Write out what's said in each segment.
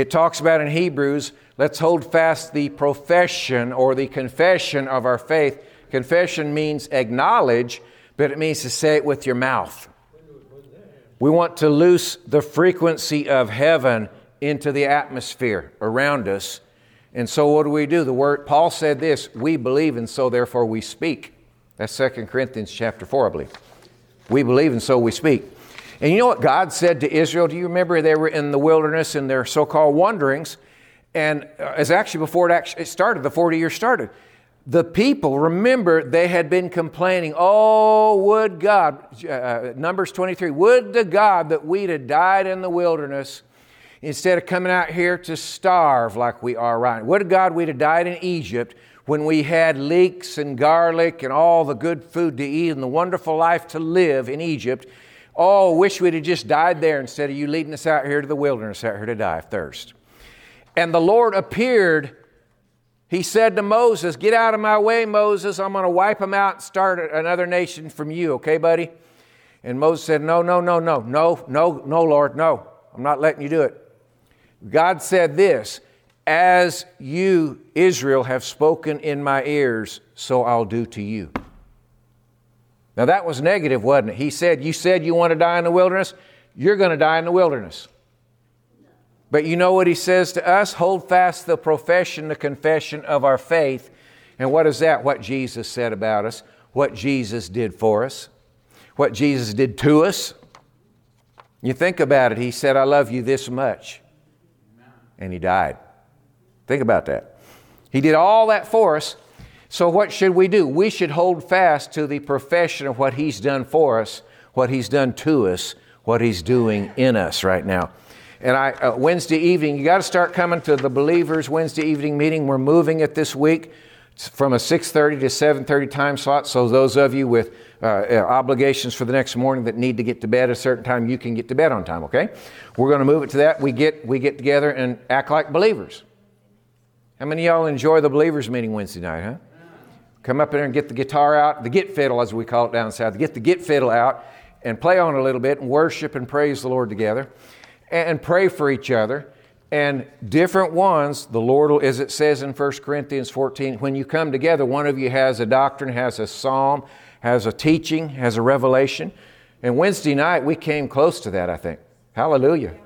It talks about in Hebrews, let's hold fast the profession or the confession of our faith. Confession means acknowledge, but it means to say it with your mouth. We want to loose the frequency of heaven into the atmosphere around us. And so what do we do? The word Paul said this, we believe and so therefore we speak. That's 2 Corinthians chapter 4, I believe. We believe and so we speak. And you know what God said to Israel? Do you remember they were in the wilderness in their so called wanderings? And uh, it's actually before it actually started, the 40 years started. The people, remember, they had been complaining, Oh, would God, uh, uh Numbers 23, would to God that we'd have died in the wilderness instead of coming out here to starve like we are right now. Would to God we'd have died in Egypt when we had leeks and garlic and all the good food to eat and the wonderful life to live in Egypt Oh, wish we'd have just died there instead of you leading us out here to the wilderness, out here to die of thirst. And the Lord appeared. He said to Moses, Get out of my way, Moses. I'm going to wipe them out and start another nation from you, okay, buddy? And Moses said, No, no, no, no, no, no, no, Lord, no. I'm not letting you do it. God said this As you, Israel, have spoken in my ears, so I'll do to you. Now that was negative, wasn't it? He said, You said you want to die in the wilderness, you're going to die in the wilderness. But you know what he says to us? Hold fast the profession, the confession of our faith. And what is that? What Jesus said about us, what Jesus did for us, what Jesus did to us. You think about it. He said, I love you this much. And he died. Think about that. He did all that for us. So, what should we do? We should hold fast to the profession of what He's done for us, what He's done to us, what He's doing in us right now. And I, uh, Wednesday evening, you got to start coming to the believers Wednesday evening meeting. We're moving it this week from a 6:30 to 7:30 time slot. So those of you with uh, uh, obligations for the next morning that need to get to bed a certain time, you can get to bed on time. Okay? We're going to move it to that. We get we get together and act like believers. How many of y'all enjoy the believers meeting Wednesday night? Huh? Come up there and get the guitar out, the git fiddle as we call it down south, get the git fiddle out and play on a little bit and worship and praise the Lord together and pray for each other. And different ones, the Lord will, as it says in 1 Corinthians 14, when you come together, one of you has a doctrine, has a psalm, has a teaching, has a revelation. And Wednesday night, we came close to that, I think. Hallelujah.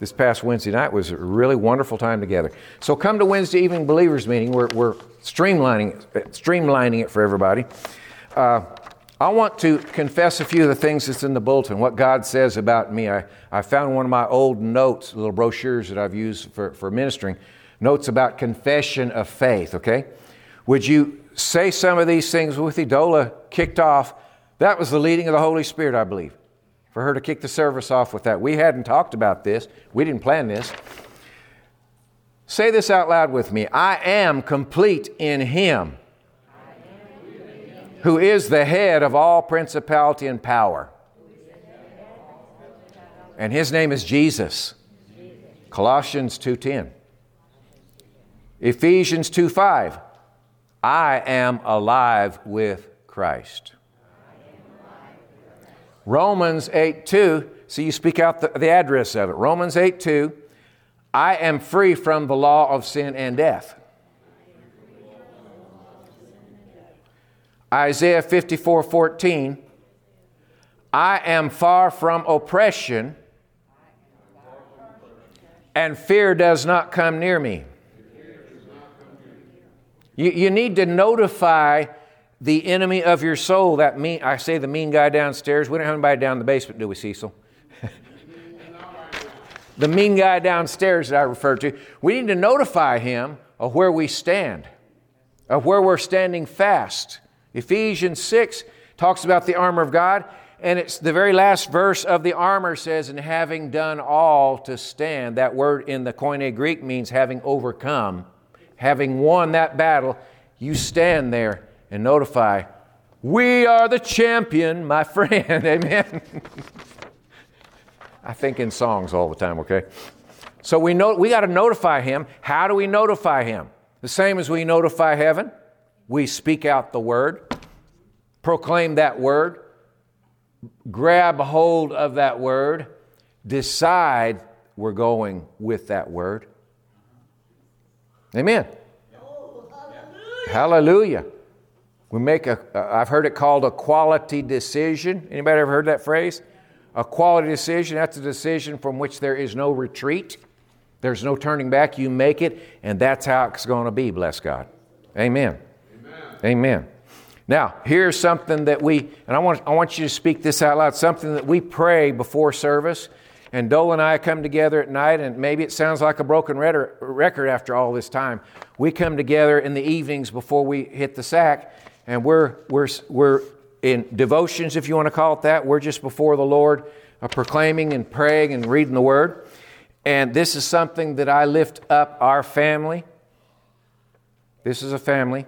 This past Wednesday night was a really wonderful time together. So come to Wednesday evening believers meeting. We're, we're streamlining, streamlining it for everybody. Uh, I want to confess a few of the things that's in the bulletin, what God says about me. I, I found one of my old notes, little brochures that I've used for, for ministering, notes about confession of faith, okay? Would you say some of these things with you? Dola kicked off. That was the leading of the Holy Spirit, I believe, for her to kick the service off with that. We hadn't talked about this, we didn't plan this. Say this out loud with me I am complete in Him who is the head of all principality and power. And his name is Jesus. Colossians 2:10. Ephesians 2:5. I am alive with Christ. Romans 8 2, So you speak out the, the address of it. Romans 8 2, I am free from the law of sin and death. Isaiah 54 14. I am far from oppression, and fear does not come near me. You, you need to notify the enemy of your soul, that mean, I say the mean guy downstairs. We don't have anybody down in the basement, do we, Cecil? the mean guy downstairs that I refer to, we need to notify him of where we stand, of where we're standing fast. Ephesians 6 talks about the armor of God, and it's the very last verse of the armor says, And having done all to stand, that word in the Koine Greek means having overcome, having won that battle, you stand there and notify, We are the champion, my friend. Amen. I think in songs all the time, okay? So we know we got to notify him. How do we notify him? The same as we notify heaven. We speak out the word, proclaim that word, grab hold of that word, decide we're going with that word. Amen. Hallelujah. We make a, I've heard it called a quality decision. Anybody ever heard that phrase? A quality decision, that's a decision from which there is no retreat. There's no turning back. You make it, and that's how it's going to be, bless God. Amen. Amen. Amen. Now, here's something that we, and I want, I want you to speak this out loud, something that we pray before service. And Dole and I come together at night, and maybe it sounds like a broken record after all this time. We come together in the evenings before we hit the sack, and we're, we're, we're in devotions, if you want to call it that. We're just before the Lord, uh, proclaiming and praying and reading the Word. And this is something that I lift up our family. This is a family.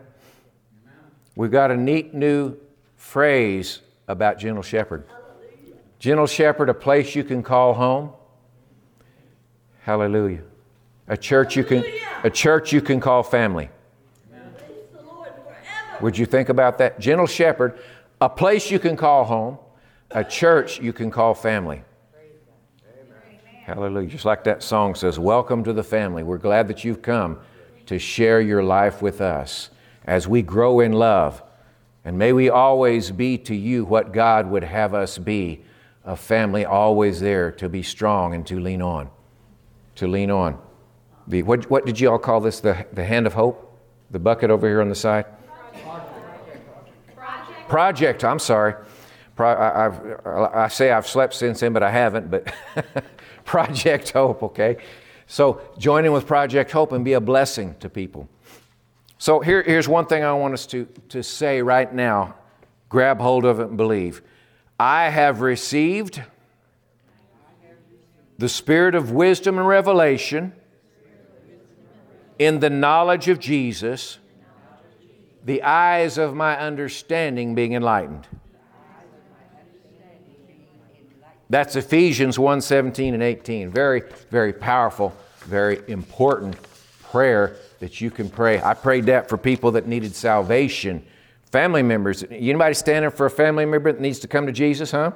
We've got a neat new phrase about Gentle Shepherd. Gentle Shepherd, a place you can call home. Hallelujah. A church you can a church you can call family. Would you think about that? Gentle Shepherd, a place you can call home, a church you can call family. Hallelujah. Just like that song says, Welcome to the family. We're glad that you've come to share your life with us as we grow in love. And may we always be to you what God would have us be a family always there to be strong and to lean on. To lean on. The, what, what did you all call this? The, the hand of hope? The bucket over here on the side? Project. I'm sorry. Pro, I, I, I say I've slept since then, but I haven't. But Project Hope, okay? So join in with Project Hope and be a blessing to people. So here, here's one thing I want us to, to say right now. Grab hold of it and believe. I have received the spirit of wisdom and revelation in the knowledge of Jesus, the eyes of my understanding being enlightened. That's Ephesians 1 17 and 18. Very, very powerful, very important prayer that you can pray. I prayed that for people that needed salvation, family members. Anybody standing for a family member that needs to come to Jesus, huh?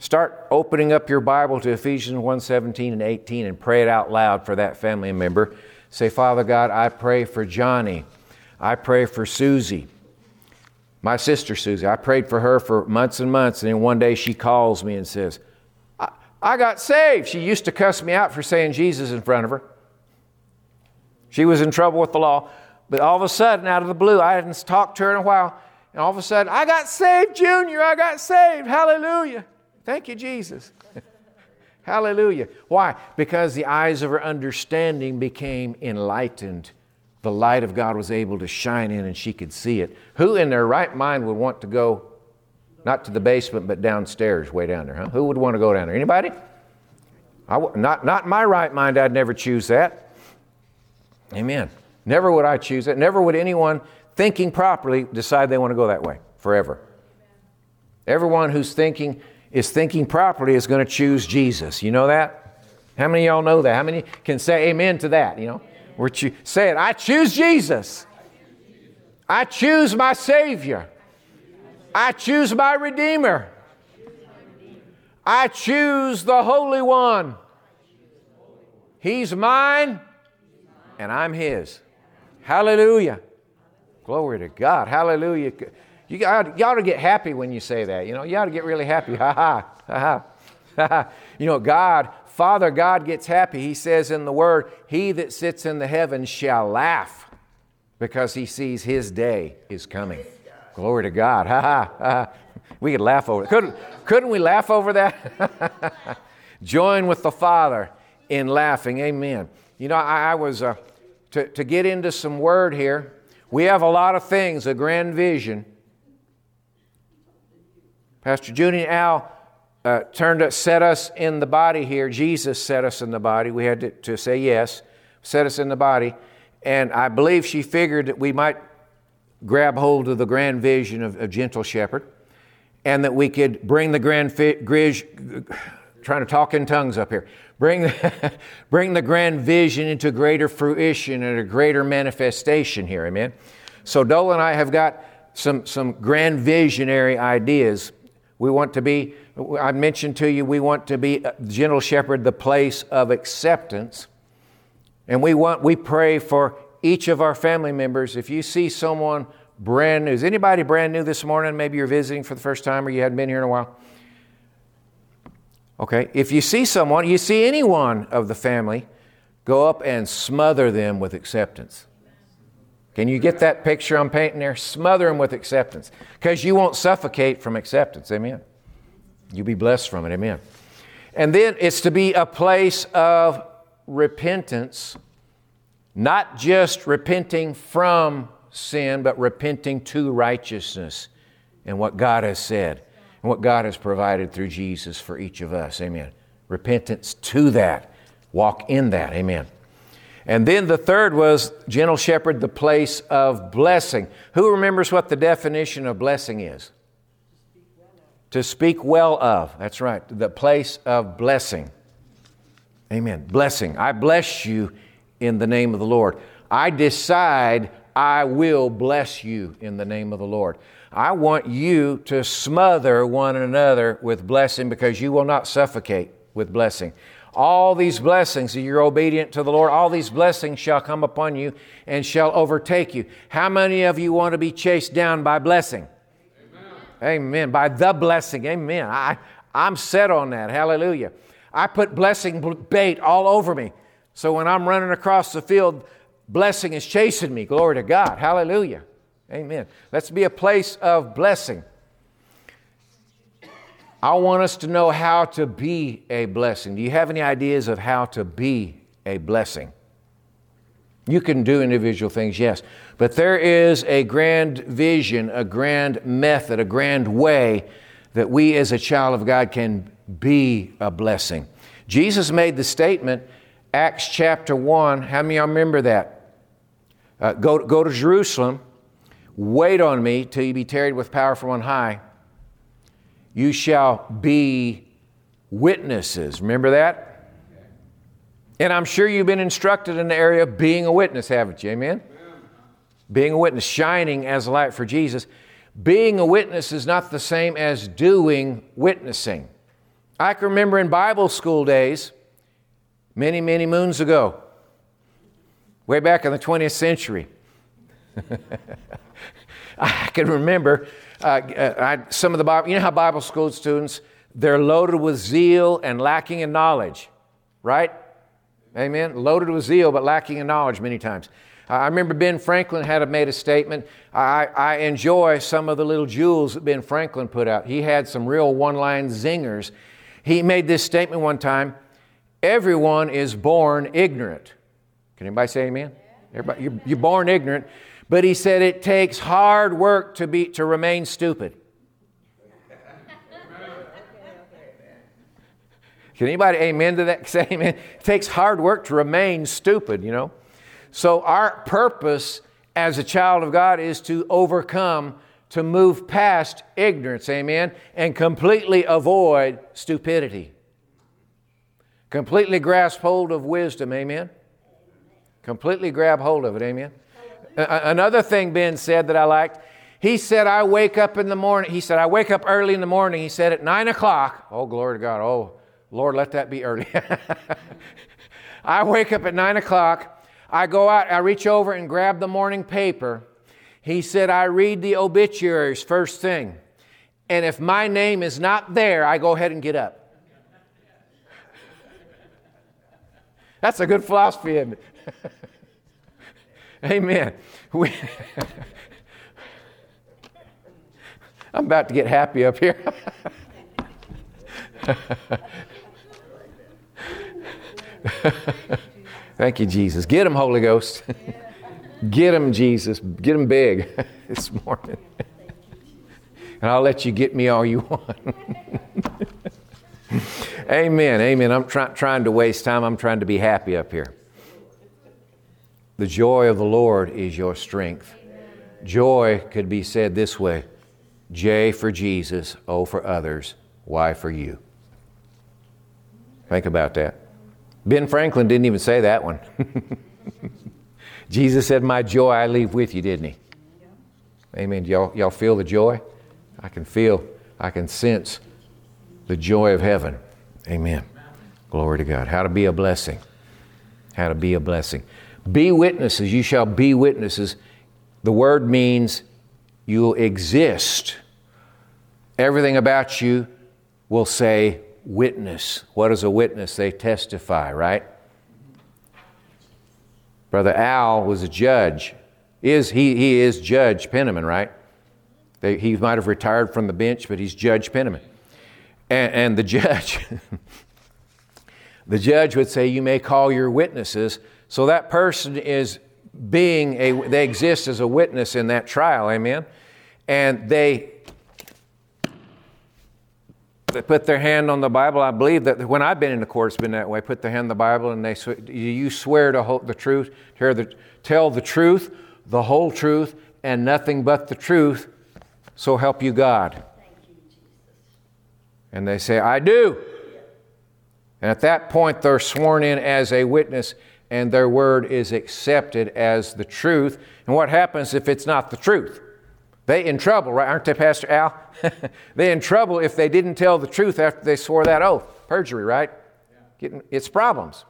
Start opening up your Bible to Ephesians 1 17 and 18 and pray it out loud for that family member. Say, Father God, I pray for Johnny. I pray for Susie. My sister Susie, I prayed for her for months and months, and then one day she calls me and says, I, I got saved. She used to cuss me out for saying Jesus in front of her. She was in trouble with the law. But all of a sudden, out of the blue, I hadn't talked to her in a while, and all of a sudden, I got saved, Junior. I got saved. Hallelujah. Thank you, Jesus. Hallelujah. Why? Because the eyes of her understanding became enlightened the light of God was able to shine in and she could see it. Who in their right mind would want to go not to the basement but downstairs, way down there, huh? Who would want to go down there? Anybody? I w- not, not my right mind, I'd never choose that. Amen. Never would I choose that. Never would anyone thinking properly decide they want to go that way forever. Everyone who's thinking is thinking properly is going to choose Jesus. You know that? How many of y'all know that? How many can say amen to that? You know? We're cho- say it. I choose Jesus. I choose my Savior. I choose my Redeemer. I choose the Holy One. He's mine and I'm His. Hallelujah. Glory to God. Hallelujah. You, got, you ought to get happy when you say that. You know, you ought to get really happy. Ha ha. Ha ha. you know, God Father God gets happy. He says in the Word, He that sits in the heavens shall laugh because he sees his day is coming. Glory to God. Ha ha. ha. We could laugh over it. Couldn't, couldn't we laugh over that? Join with the Father in laughing. Amen. You know, I, I was, uh, to, to get into some word here, we have a lot of things, a grand vision. Pastor and Al uh, turned us, set us in the body here. Jesus set us in the body. We had to, to say yes, set us in the body. And I believe she figured that we might grab hold of the grand vision of, a Gentle Shepherd and that we could bring the grand vision, trying to talk in tongues up here, bring the, bring the grand vision into greater fruition and a greater manifestation here. Amen. So Dole and I have got some, some grand visionary ideas. We want to be I mentioned to you we want to be uh, gentle shepherd, the place of acceptance. And we want we pray for each of our family members. If you see someone brand new, is anybody brand new this morning? Maybe you're visiting for the first time or you hadn't been here in a while. Okay, if you see someone, you see anyone of the family, go up and smother them with acceptance. Can you get that picture I'm painting there? Smother them with acceptance because you won't suffocate from acceptance. Amen. You'll be blessed from it. Amen. And then it's to be a place of repentance, not just repenting from sin, but repenting to righteousness and what God has said and what God has provided through Jesus for each of us. Amen. Repentance to that. Walk in that. Amen. And then the third was gentle shepherd, the place of blessing. Who remembers what the definition of blessing is? To speak well of. That's right. The place of blessing. Amen. Blessing. I bless you in the name of the Lord. I decide I will bless you in the name of the Lord. I want you to smother one another with blessing because you will not suffocate with blessing. All these blessings, if you're obedient to the Lord, all these blessings shall come upon you and shall overtake you. How many of you want to be chased down by blessing? Amen. Amen. By the blessing. Amen. I, I'm set on that. Hallelujah. I put blessing bait all over me. So when I'm running across the field, blessing is chasing me. Glory to God. Hallelujah. Amen. Let's be a place of blessing. I want us to know how to be a blessing. Do you have any ideas of how to be a blessing? You can do individual things, yes, but there is a grand vision, a grand method, a grand way that we as a child of God can be a blessing. Jesus made the statement, Acts chapter 1. How many of y'all remember that? Uh, go, go to Jerusalem, wait on me till you be tarried with power from on high you shall be witnesses. Remember that? And I'm sure you've been instructed in the area of being a witness, haven't you? Amen? Being a witness, shining as a light for Jesus. Being a witness is not the same as doing witnessing. I can remember in Bible school days, many, many moons ago, way back in the 20th century, I can remember uh, uh, I, some of the Bible, you know how Bible school students, they're loaded with zeal and lacking in knowledge, right? Amen. Loaded with zeal, but lacking in knowledge many times. I remember Ben Franklin had made a statement. I, I enjoy some of the little jewels that Ben Franklin put out. He had some real one line zingers. He made this statement one time Everyone is born ignorant. Can anybody say amen? Everybody, you're, you're born ignorant. But he said it takes hard work to, be, to remain stupid. Can anybody amen to that? Say amen. It takes hard work to remain stupid, you know. So our purpose as a child of God is to overcome, to move past ignorance, amen, and completely avoid stupidity. Completely grasp hold of wisdom, amen. Completely grab hold of it, amen. Another thing Ben said that I liked, he said, I wake up in the morning. He said, I wake up early in the morning. He said, at nine o'clock. Oh, glory to God. Oh, Lord, let that be early. I wake up at nine o'clock. I go out, I reach over and grab the morning paper. He said, I read the obituaries first thing. And if my name is not there, I go ahead and get up. That's a good philosophy, isn't it? Amen. We, I'm about to get happy up here. Thank you, Jesus. Get him, Holy Ghost. get him, Jesus. Get him big this morning. and I'll let you get me all you want. amen. Amen. I'm try- trying to waste time. I'm trying to be happy up here. The joy of the Lord is your strength. Joy could be said this way J for Jesus, O for others, Y for you. Think about that. Ben Franklin didn't even say that one. Jesus said, My joy I leave with you, didn't he? Amen. Y'all, y'all feel the joy? I can feel, I can sense the joy of heaven. Amen. Glory to God. How to be a blessing. How to be a blessing. Be witnesses. You shall be witnesses. The word means you'll exist. Everything about you will say witness. What is a witness? They testify, right? Brother Al was a judge. Is he, he is Judge Penniman, right? They, he might have retired from the bench, but he's Judge Penniman. And, and the judge, the judge would say, You may call your witnesses. So that person is being a, they exist as a witness in that trial, amen? And they, they put their hand on the Bible. I believe that when I've been in the court, it's been that way. Put their hand on the Bible and they you swear to hold the truth, tell the truth, the whole truth, and nothing but the truth. So help you God. And they say, I do. And at that point, they're sworn in as a witness, and their word is accepted as the truth. And what happens if it's not the truth? They in trouble, right? Aren't they, Pastor Al? they in trouble if they didn't tell the truth after they swore that oath. Perjury, right? Getting, it's problems.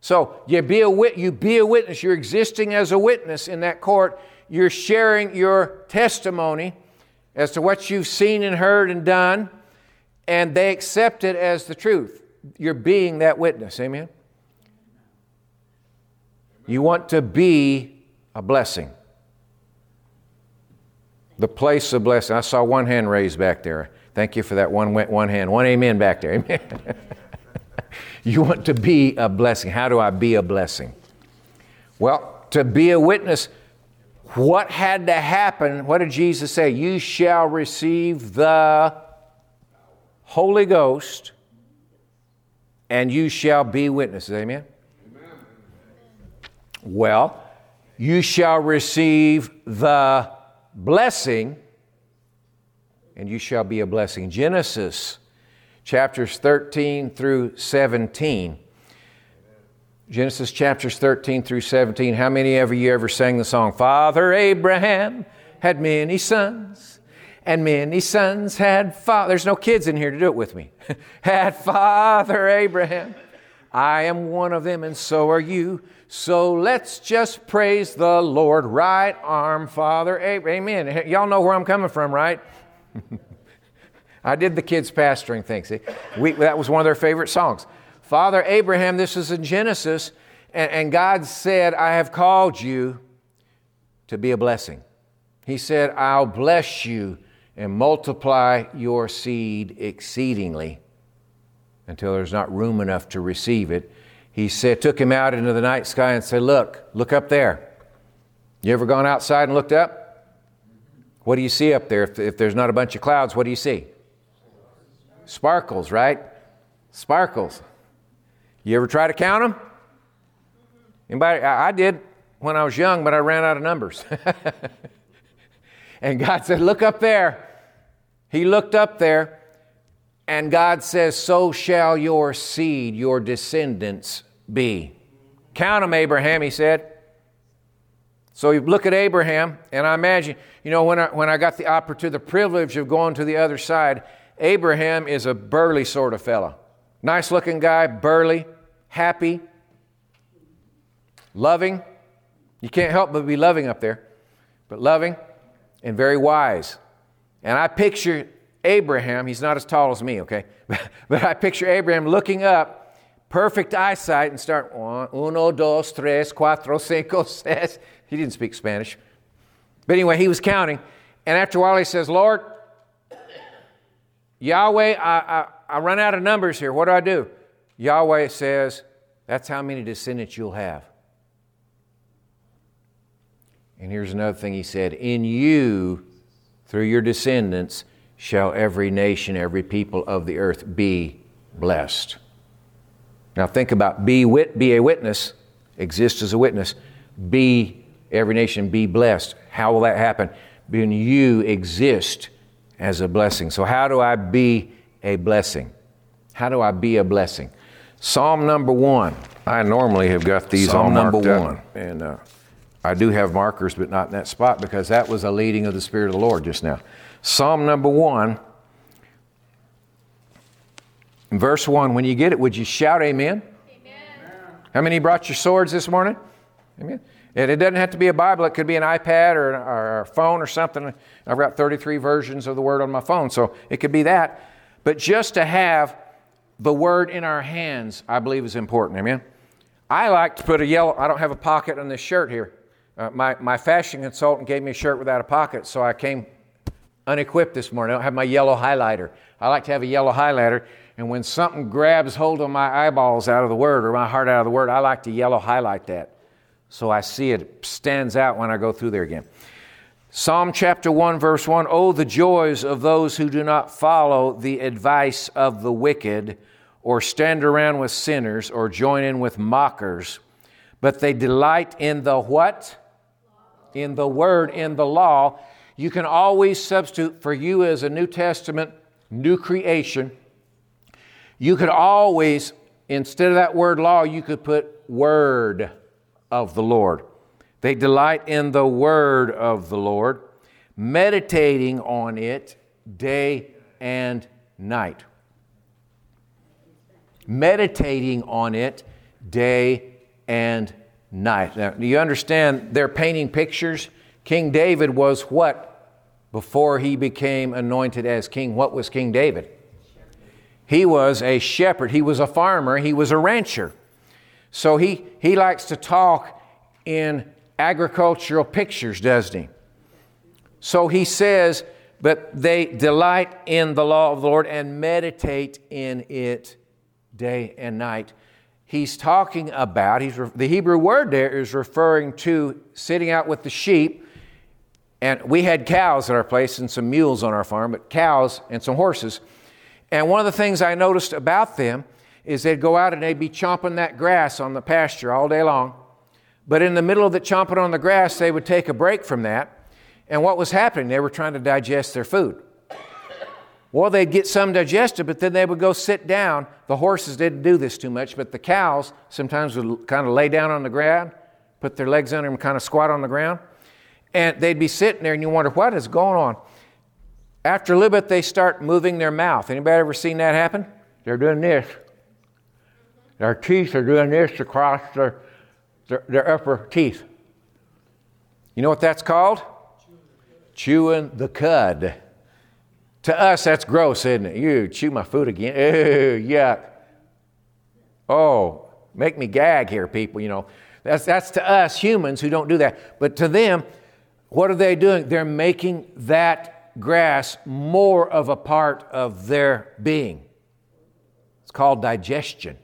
So you be, a wit- you be a witness. You're existing as a witness in that court. You're sharing your testimony as to what you've seen and heard and done and they accept it as the truth. You're being that witness. Amen? You want to be a blessing. The place of blessing. I saw one hand raised back there. Thank you for that one, one hand. One amen back there. Amen. you want to be a blessing. How do I be a blessing? Well, to be a witness, what had to happen? What did Jesus say? You shall receive the Holy Ghost, and you shall be witnesses. Amen? Well, you shall receive the blessing, and you shall be a blessing. Genesis chapters 13 through 17. Genesis chapters 13 through 17. How many of you ever sang the song, Father Abraham had many sons? and many sons had father. There's no kids in here to do it with me. had father Abraham. I am one of them, and so are you. So let's just praise the Lord. Right arm, Father Amen. Y'all know where I'm coming from, right? I did the kids' pastoring thing. See, we, that was one of their favorite songs. Father Abraham, this is in Genesis, and, and God said, I have called you to be a blessing. He said, I'll bless you and multiply your seed exceedingly until there's not room enough to receive it. He said, took him out into the night sky and said, Look, look up there. You ever gone outside and looked up? What do you see up there? If, if there's not a bunch of clouds, what do you see? Sparkles, right? Sparkles. You ever try to count them? Anybody? I, I did when I was young, but I ran out of numbers. And God said, Look up there. He looked up there, and God says, So shall your seed, your descendants be. Count them, Abraham, he said. So you look at Abraham, and I imagine, you know, when I, when I got the opportunity, the privilege of going to the other side, Abraham is a burly sort of fella. Nice looking guy, burly, happy, loving. You can't help but be loving up there, but loving and very wise. And I picture Abraham, he's not as tall as me, okay? but I picture Abraham looking up, perfect eyesight, and start uno, dos, tres, cuatro, cinco, seis. He didn't speak Spanish. But anyway, he was counting. And after a while, he says, Lord, Yahweh, I, I, I run out of numbers here. What do I do? Yahweh says, That's how many descendants you'll have. And here's another thing he said In you, through your descendants, shall every nation, every people of the earth be blessed. Now think about be, wit, be a witness, exist as a witness, be every nation, be blessed. How will that happen? When you exist as a blessing. So, how do I be a blessing? How do I be a blessing? Psalm number one. I normally have got these Psalm all number one. And uh, I do have markers, but not in that spot because that was a leading of the Spirit of the Lord just now. Psalm number one, verse one. When you get it, would you shout amen? amen. How many brought your swords this morning? Amen. And it doesn't have to be a Bible, it could be an iPad or, or a phone or something. I've got 33 versions of the Word on my phone, so it could be that. But just to have the Word in our hands, I believe is important. Amen. I like to put a yellow, I don't have a pocket on this shirt here. Uh, my, my fashion consultant gave me a shirt without a pocket, so I came unequipped this morning. I don't have my yellow highlighter. I like to have a yellow highlighter. And when something grabs hold of my eyeballs out of the Word or my heart out of the Word, I like to yellow highlight that. So I see it stands out when I go through there again. Psalm chapter 1, verse 1 Oh, the joys of those who do not follow the advice of the wicked or stand around with sinners or join in with mockers, but they delight in the what? In the word, in the law. You can always substitute for you as a New Testament, new creation. You could always, instead of that word law, you could put word of the Lord. They delight in the word of the Lord, meditating on it day and night meditating on it day and night. Now, do you understand they're painting pictures? King David was what before he became anointed as king? What was King David? He was a shepherd, he was a farmer, he was a rancher. So he, he likes to talk in agricultural pictures, doesn't he? So he says, but they delight in the law of the Lord and meditate in it day and night. He's talking about, he's, the Hebrew word there is referring to sitting out with the sheep. And we had cows at our place and some mules on our farm, but cows and some horses. And one of the things I noticed about them is they'd go out and they'd be chomping that grass on the pasture all day long. But in the middle of the chomping on the grass, they would take a break from that. And what was happening? They were trying to digest their food. Well, they'd get some digested, but then they would go sit down. The horses didn't do this too much, but the cows sometimes would kind of lay down on the ground, put their legs under them, kind of squat on the ground. And they'd be sitting there, and you wonder, what is going on? After a little bit, they start moving their mouth. Anybody ever seen that happen? They're doing this. Their teeth are doing this across their, their, their upper teeth. You know what that's called? Chewing the cud. To us, that's gross, isn't it? You chew my food again. Ew, yuck. Oh, make me gag here, people. You know, that's, that's to us humans who don't do that. But to them, what are they doing? They're making that grass more of a part of their being. It's called digestion.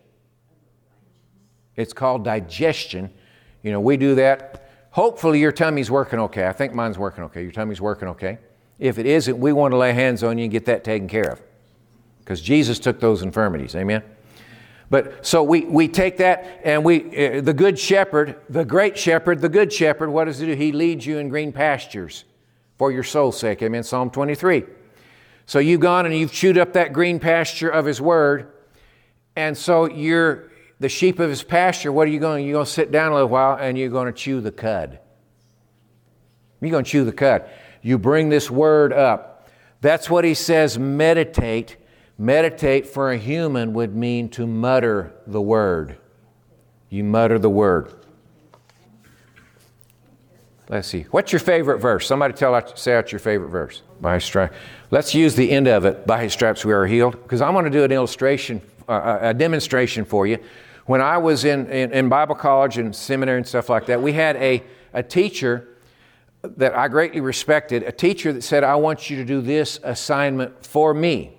It's called digestion. You know, we do that. Hopefully, your tummy's working okay. I think mine's working okay. Your tummy's working okay. If it isn't, we want to lay hands on you and get that taken care of. Because Jesus took those infirmities. Amen? But so we, we take that and we, uh, the good shepherd, the great shepherd, the good shepherd, what does he do? He leads you in green pastures for your soul's sake. Amen. Psalm 23. So you've gone and you've chewed up that green pasture of his word. And so you're the sheep of his pasture. What are you going? You're going to sit down a little while and you're going to chew the cud. You're going to chew the cud. You bring this word up. That's what he says meditate. Meditate for a human would mean to mutter the word. You mutter the word. Let's see. What's your favorite verse? Somebody tell out, say out your favorite verse. By his stripes. Let's use the end of it. By his stripes we are healed. Because I want to do an illustration, uh, a demonstration for you. When I was in, in, in Bible college and seminary and stuff like that, we had a, a teacher that I greatly respected, a teacher that said, I want you to do this assignment for me.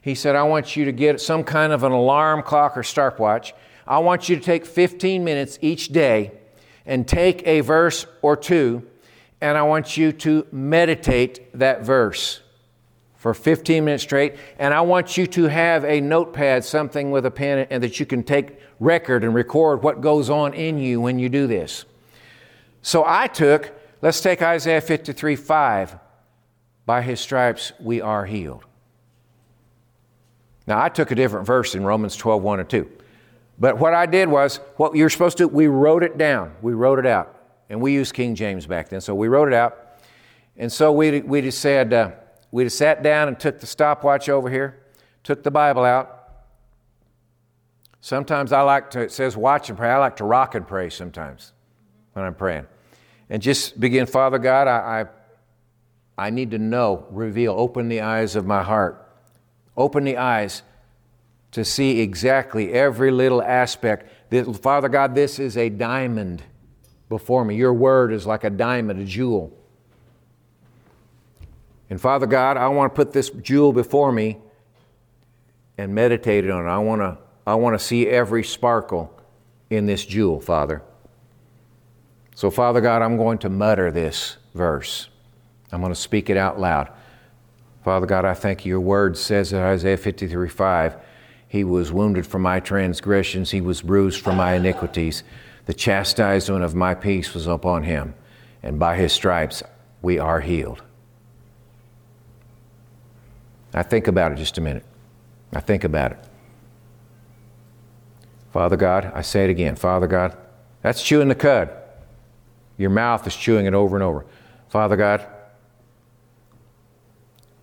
He said, I want you to get some kind of an alarm clock or stopwatch. I want you to take 15 minutes each day and take a verse or two, and I want you to meditate that verse for 15 minutes straight. And I want you to have a notepad, something with a pen, and that you can take record and record what goes on in you when you do this. So I took Let's take Isaiah 53 5. By his stripes we are healed. Now, I took a different verse in Romans 12 1 and 2. But what I did was, what you're supposed to we wrote it down. We wrote it out. And we used King James back then. So we wrote it out. And so we, we just said, uh, we just sat down and took the stopwatch over here, took the Bible out, Sometimes I like to, it says watch and pray. I like to rock and pray sometimes when I'm praying. And just begin, Father God, I, I, I need to know, reveal, open the eyes of my heart. Open the eyes to see exactly every little aspect. Father God, this is a diamond before me. Your word is like a diamond, a jewel. And Father God, I want to put this jewel before me and meditate on it. I want to, I want to see every sparkle in this jewel, Father. So, Father God, I'm going to mutter this verse. I'm going to speak it out loud. Father God, I thank you. Your word says in Isaiah 53 5, He was wounded for my transgressions, He was bruised for my iniquities. The chastisement of my peace was upon Him, and by His stripes we are healed. I think about it just a minute. I think about it. Father God, I say it again. Father God, that's chewing the cud. Your mouth is chewing it over and over. Father God,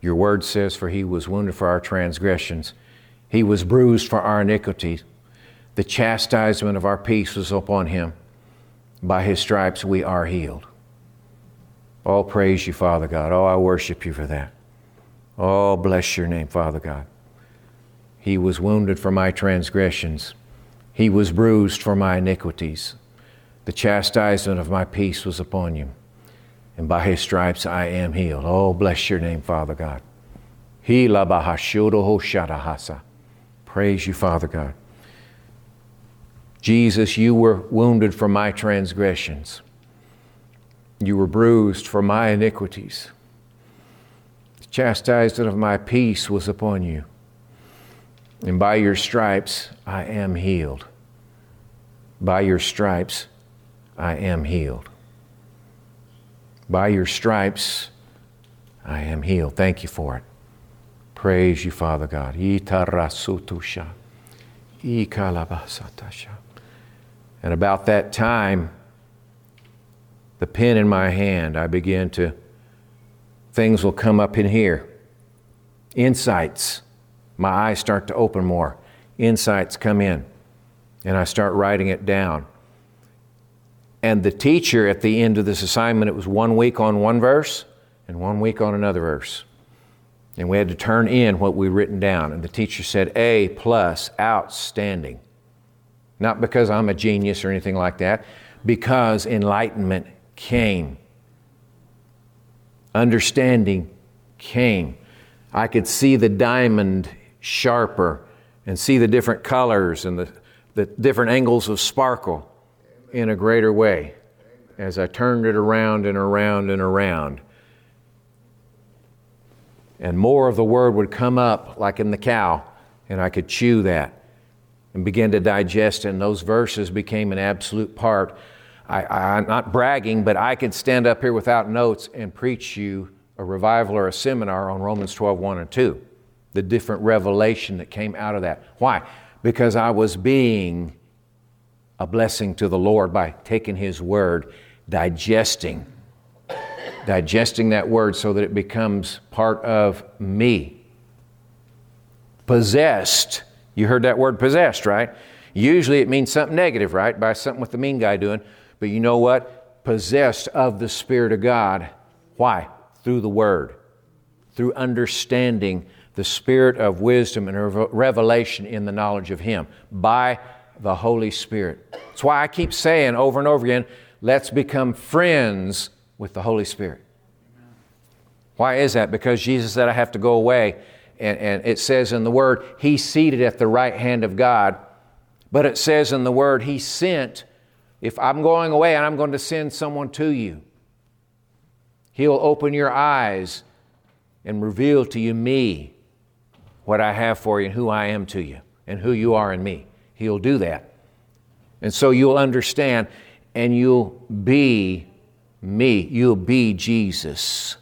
your word says, For he was wounded for our transgressions, he was bruised for our iniquities. The chastisement of our peace was upon him. By his stripes we are healed. Oh, praise you, Father God. Oh, I worship you for that. Oh, bless your name, Father God. He was wounded for my transgressions, he was bruised for my iniquities. The chastisement of my peace was upon you, and by his stripes I am healed. Oh, bless your name, Father God. Praise you, Father God. Jesus, you were wounded for my transgressions. You were bruised for my iniquities. The chastisement of my peace was upon you. And by your stripes I am healed. By your stripes I am healed. By your stripes, I am healed. Thank you for it. Praise you, Father God. And about that time, the pen in my hand, I begin to, things will come up in here. Insights. My eyes start to open more. Insights come in. And I start writing it down. And the teacher at the end of this assignment, it was one week on one verse and one week on another verse. And we had to turn in what we'd written down. And the teacher said, A plus, outstanding. Not because I'm a genius or anything like that, because enlightenment came. Understanding came. I could see the diamond sharper and see the different colors and the, the different angles of sparkle in a greater way as I turned it around and around and around. And more of the word would come up, like in the cow, and I could chew that and begin to digest, and those verses became an absolute part. I, am not bragging, but I could stand up here without notes and preach you a revival or a seminar on Romans 12, 1 and 2. The different revelation that came out of that. Why? Because I was being a blessing to the Lord by taking His Word, digesting, digesting that Word so that it becomes part of me. Possessed. You heard that word possessed, right? Usually it means something negative, right? By something with the mean guy doing. But you know what? Possessed of the Spirit of God. Why? Through the Word, through understanding the Spirit of wisdom and revelation in the knowledge of Him. By the Holy Spirit. That's why I keep saying over and over again let's become friends with the Holy Spirit. Why is that? Because Jesus said, I have to go away. And, and it says in the Word, He's seated at the right hand of God. But it says in the Word, He sent, if I'm going away and I'm going to send someone to you, He'll open your eyes and reveal to you me, what I have for you, and who I am to you, and who you are in me. He'll do that. And so you'll understand and you'll be me. You'll be Jesus.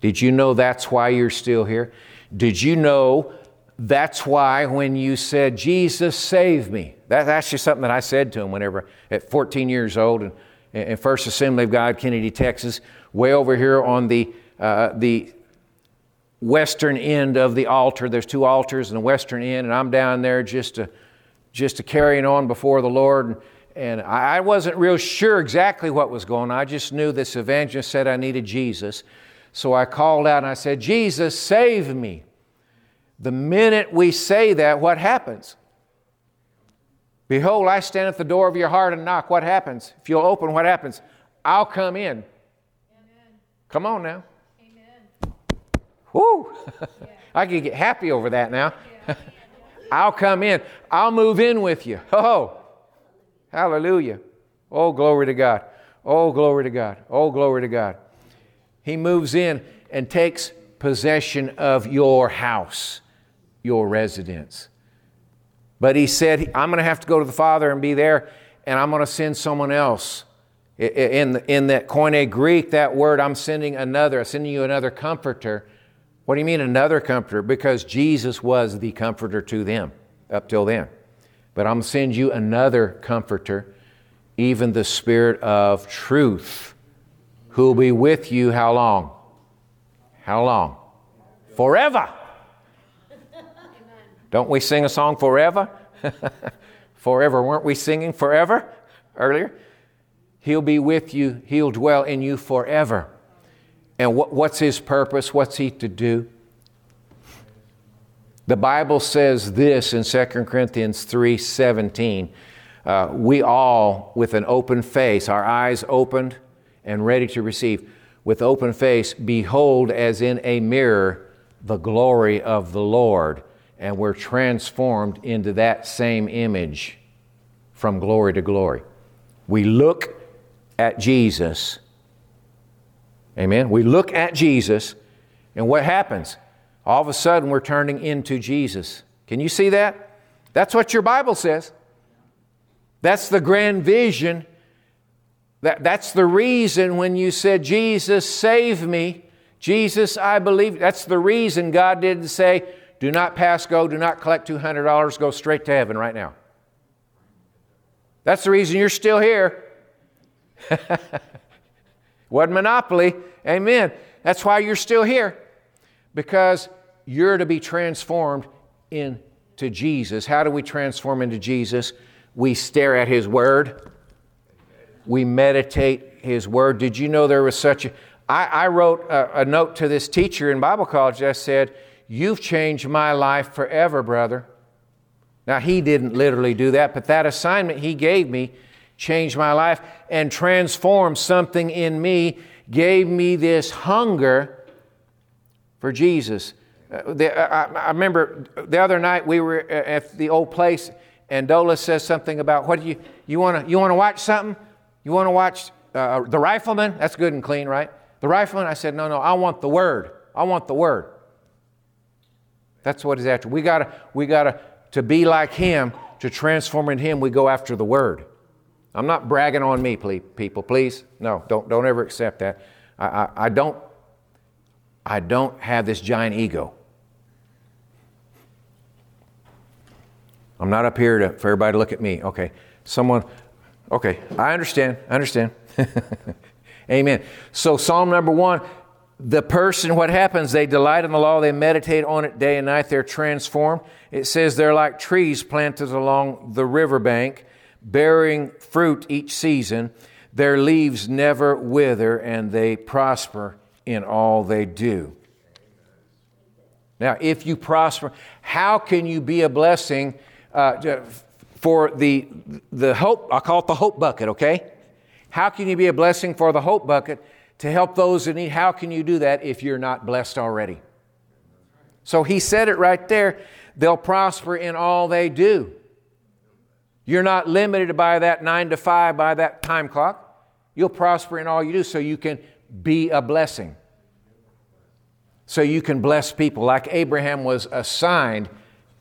Did you know that's why you're still here? Did you know that's why when you said, Jesus, save me? That, that's just something that I said to him whenever at 14 years old and in First Assembly of God, Kennedy, Texas, way over here on the, uh, the western end of the altar. There's two altars in the western end, and I'm down there just a just a carrying on before the Lord. And I wasn't real sure exactly what was going on. I just knew this evangelist said I needed Jesus. So I called out and I said, Jesus, save me. The minute we say that, what happens? Behold, I stand at the door of your heart and knock. What happens? If you'll open, what happens? I'll come in. Amen. Come on now. Amen. Woo! Yeah. I can get happy over that now. Yeah. I'll come in. I'll move in with you. Oh, hallelujah. Oh, glory to God. Oh, glory to God. Oh, glory to God. He moves in and takes possession of your house, your residence. But he said, I'm going to have to go to the Father and be there, and I'm going to send someone else. In, in that Koine Greek, that word, I'm sending another, I'm sending you another comforter. What do you mean, another comforter? Because Jesus was the comforter to them up till then. But I'm going to send you another comforter, even the Spirit of truth who will be with you how long? How long? Forever. Don't we sing a song forever? forever. Weren't we singing forever earlier? He'll be with you, He'll dwell in you forever. And what, what's His purpose? What's He to do? The Bible says this in 2 Corinthians 3 17. Uh, we all, with an open face, our eyes opened, and ready to receive. With open face, behold as in a mirror the glory of the Lord. And we're transformed into that same image from glory to glory. We look at Jesus. Amen. We look at Jesus, and what happens? All of a sudden, we're turning into Jesus. Can you see that? That's what your Bible says. That's the grand vision that, that's the reason when you said, Jesus, save me, Jesus, I believe. That's the reason God didn't say, do not pass go, do not collect $200, go straight to heaven right now. That's the reason you're still here. what monopoly. Amen. That's why you're still here. Because you're to be transformed into Jesus. How do we transform into Jesus? We stare at His Word we meditate His Word. Did you know there was such a. I, I wrote a, a note to this teacher in Bible college that said, You've changed my life forever, brother. Now, he didn't literally do that, but that assignment he gave me changed my life and transformed something in me, gave me this hunger for Jesus. Uh, I, I, remember the other night we were at the old place, and Dola says something about what do you you want to you want to watch something? You want to watch uh, The Rifleman? That's good and clean, right? The Rifleman? I said, No, no, I want the Word. I want the Word. That's what he's after. We gotta, we gotta, to be like him, to transform in him, we go after the Word. I'm not bragging on me, please, people, please. No, don't, don't ever accept that. I, I, I don't, I don't have this giant ego. I'm not up here to, for everybody to look at me. Okay, someone, Okay, I understand. I understand. Amen. So, Psalm number one the person, what happens? They delight in the law, they meditate on it day and night, they're transformed. It says they're like trees planted along the riverbank, bearing fruit each season. Their leaves never wither, and they prosper in all they do. Now, if you prosper, how can you be a blessing uh, for the, the hope, I call it the hope bucket, okay? How can you be a blessing for the hope bucket to help those in need? How can you do that if you're not blessed already? So he said it right there. They'll prosper in all they do. You're not limited by that nine to five, by that time clock. You'll prosper in all you do so you can be a blessing. So you can bless people like Abraham was assigned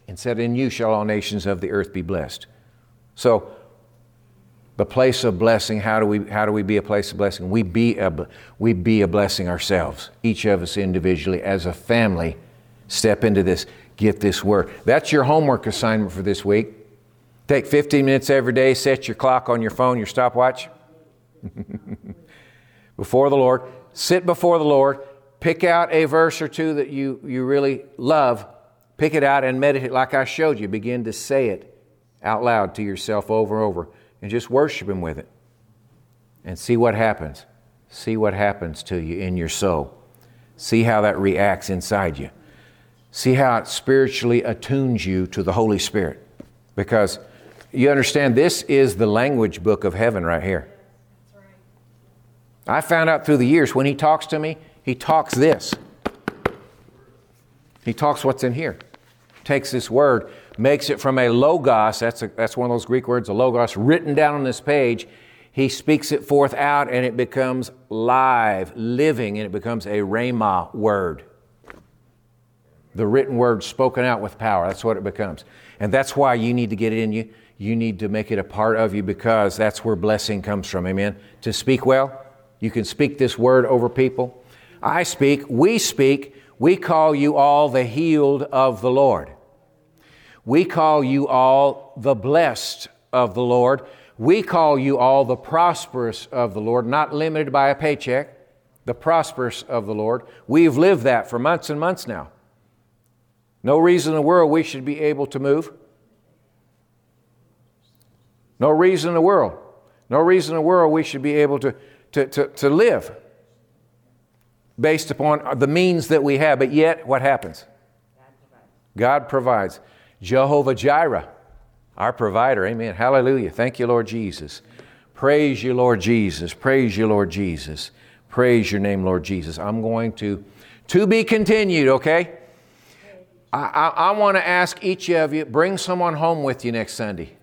and said, In you shall all nations of the earth be blessed. So, the place of blessing, how do we, how do we be a place of blessing? We be, a, we be a blessing ourselves, each of us individually, as a family. Step into this, get this word. That's your homework assignment for this week. Take 15 minutes every day, set your clock on your phone, your stopwatch. before the Lord, sit before the Lord, pick out a verse or two that you, you really love, pick it out and meditate like I showed you. Begin to say it out loud to yourself over and over and just worship Him with it and see what happens. See what happens to you in your soul. See how that reacts inside you. See how it spiritually attunes you to the Holy Spirit. Because you understand, this is the language book of heaven right here. I found out through the years when He talks to me, He talks this. He talks what's in here. Takes this word, makes it from a logos, that's, a, that's one of those Greek words, a logos, written down on this page. He speaks it forth out and it becomes live, living, and it becomes a rhema word. The written word spoken out with power. That's what it becomes. And that's why you need to get it in you. You need to make it a part of you because that's where blessing comes from. Amen. To speak well, you can speak this word over people. I speak, we speak, we call you all the healed of the Lord. We call you all the blessed of the Lord. We call you all the prosperous of the Lord, not limited by a paycheck, the prosperous of the Lord. We've lived that for months and months now. No reason in the world we should be able to move. No reason in the world. No reason in the world we should be able to, to, to, to live based upon the means that we have. But yet, what happens? God provides. Jehovah Jireh, our provider. Amen. Hallelujah. Thank you, Lord Jesus. Praise you, Lord Jesus. Praise you, Lord Jesus. Praise your name, Lord Jesus. I'm going to, to be continued, okay? I, I, I want to ask each of you bring someone home with you next Sunday.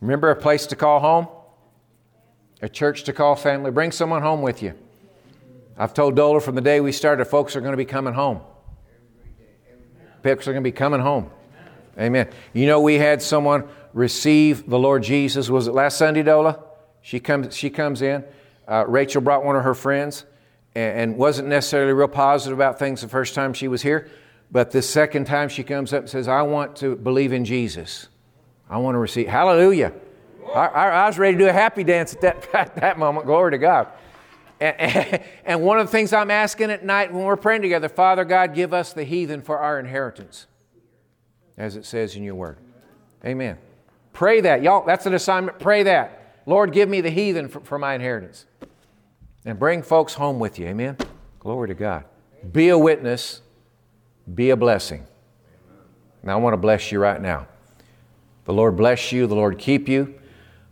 Remember a place to call home? A church to call family? Bring someone home with you. I've told Dola from the day we started, folks are going to be coming home. Folks are going to be coming home. Amen. You know, we had someone receive the Lord Jesus. Was it last Sunday, Dola? She comes, she comes in. Uh, Rachel brought one of her friends and, and wasn't necessarily real positive about things the first time she was here. But the second time she comes up and says, I want to believe in Jesus. I want to receive. Hallelujah. I, I, was ready to do a happy dance at that, at that moment. Glory to God. And, and, one of the things I'm asking at night when we're praying together, Father God, give us the heathen for our inheritance, as it says in your word. Amen. Pray that. Y'all, that's an assignment. Pray that. Lord, give me the heathen for, for my inheritance. And bring folks home with you. Amen. Glory to God. Be a witness, be a blessing. Now, I want to bless you right now. The Lord bless you, the Lord keep you,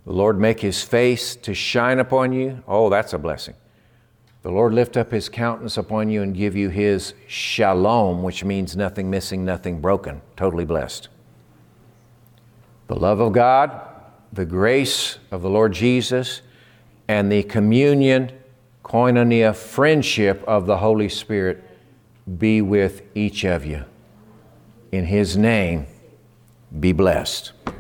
the Lord make his face to shine upon you. Oh, that's a blessing. The Lord lift up his countenance upon you and give you his shalom, which means nothing missing, nothing broken, totally blessed. The love of God, the grace of the Lord Jesus, and the communion, koinonia, friendship of the Holy Spirit be with each of you. In his name, be blessed.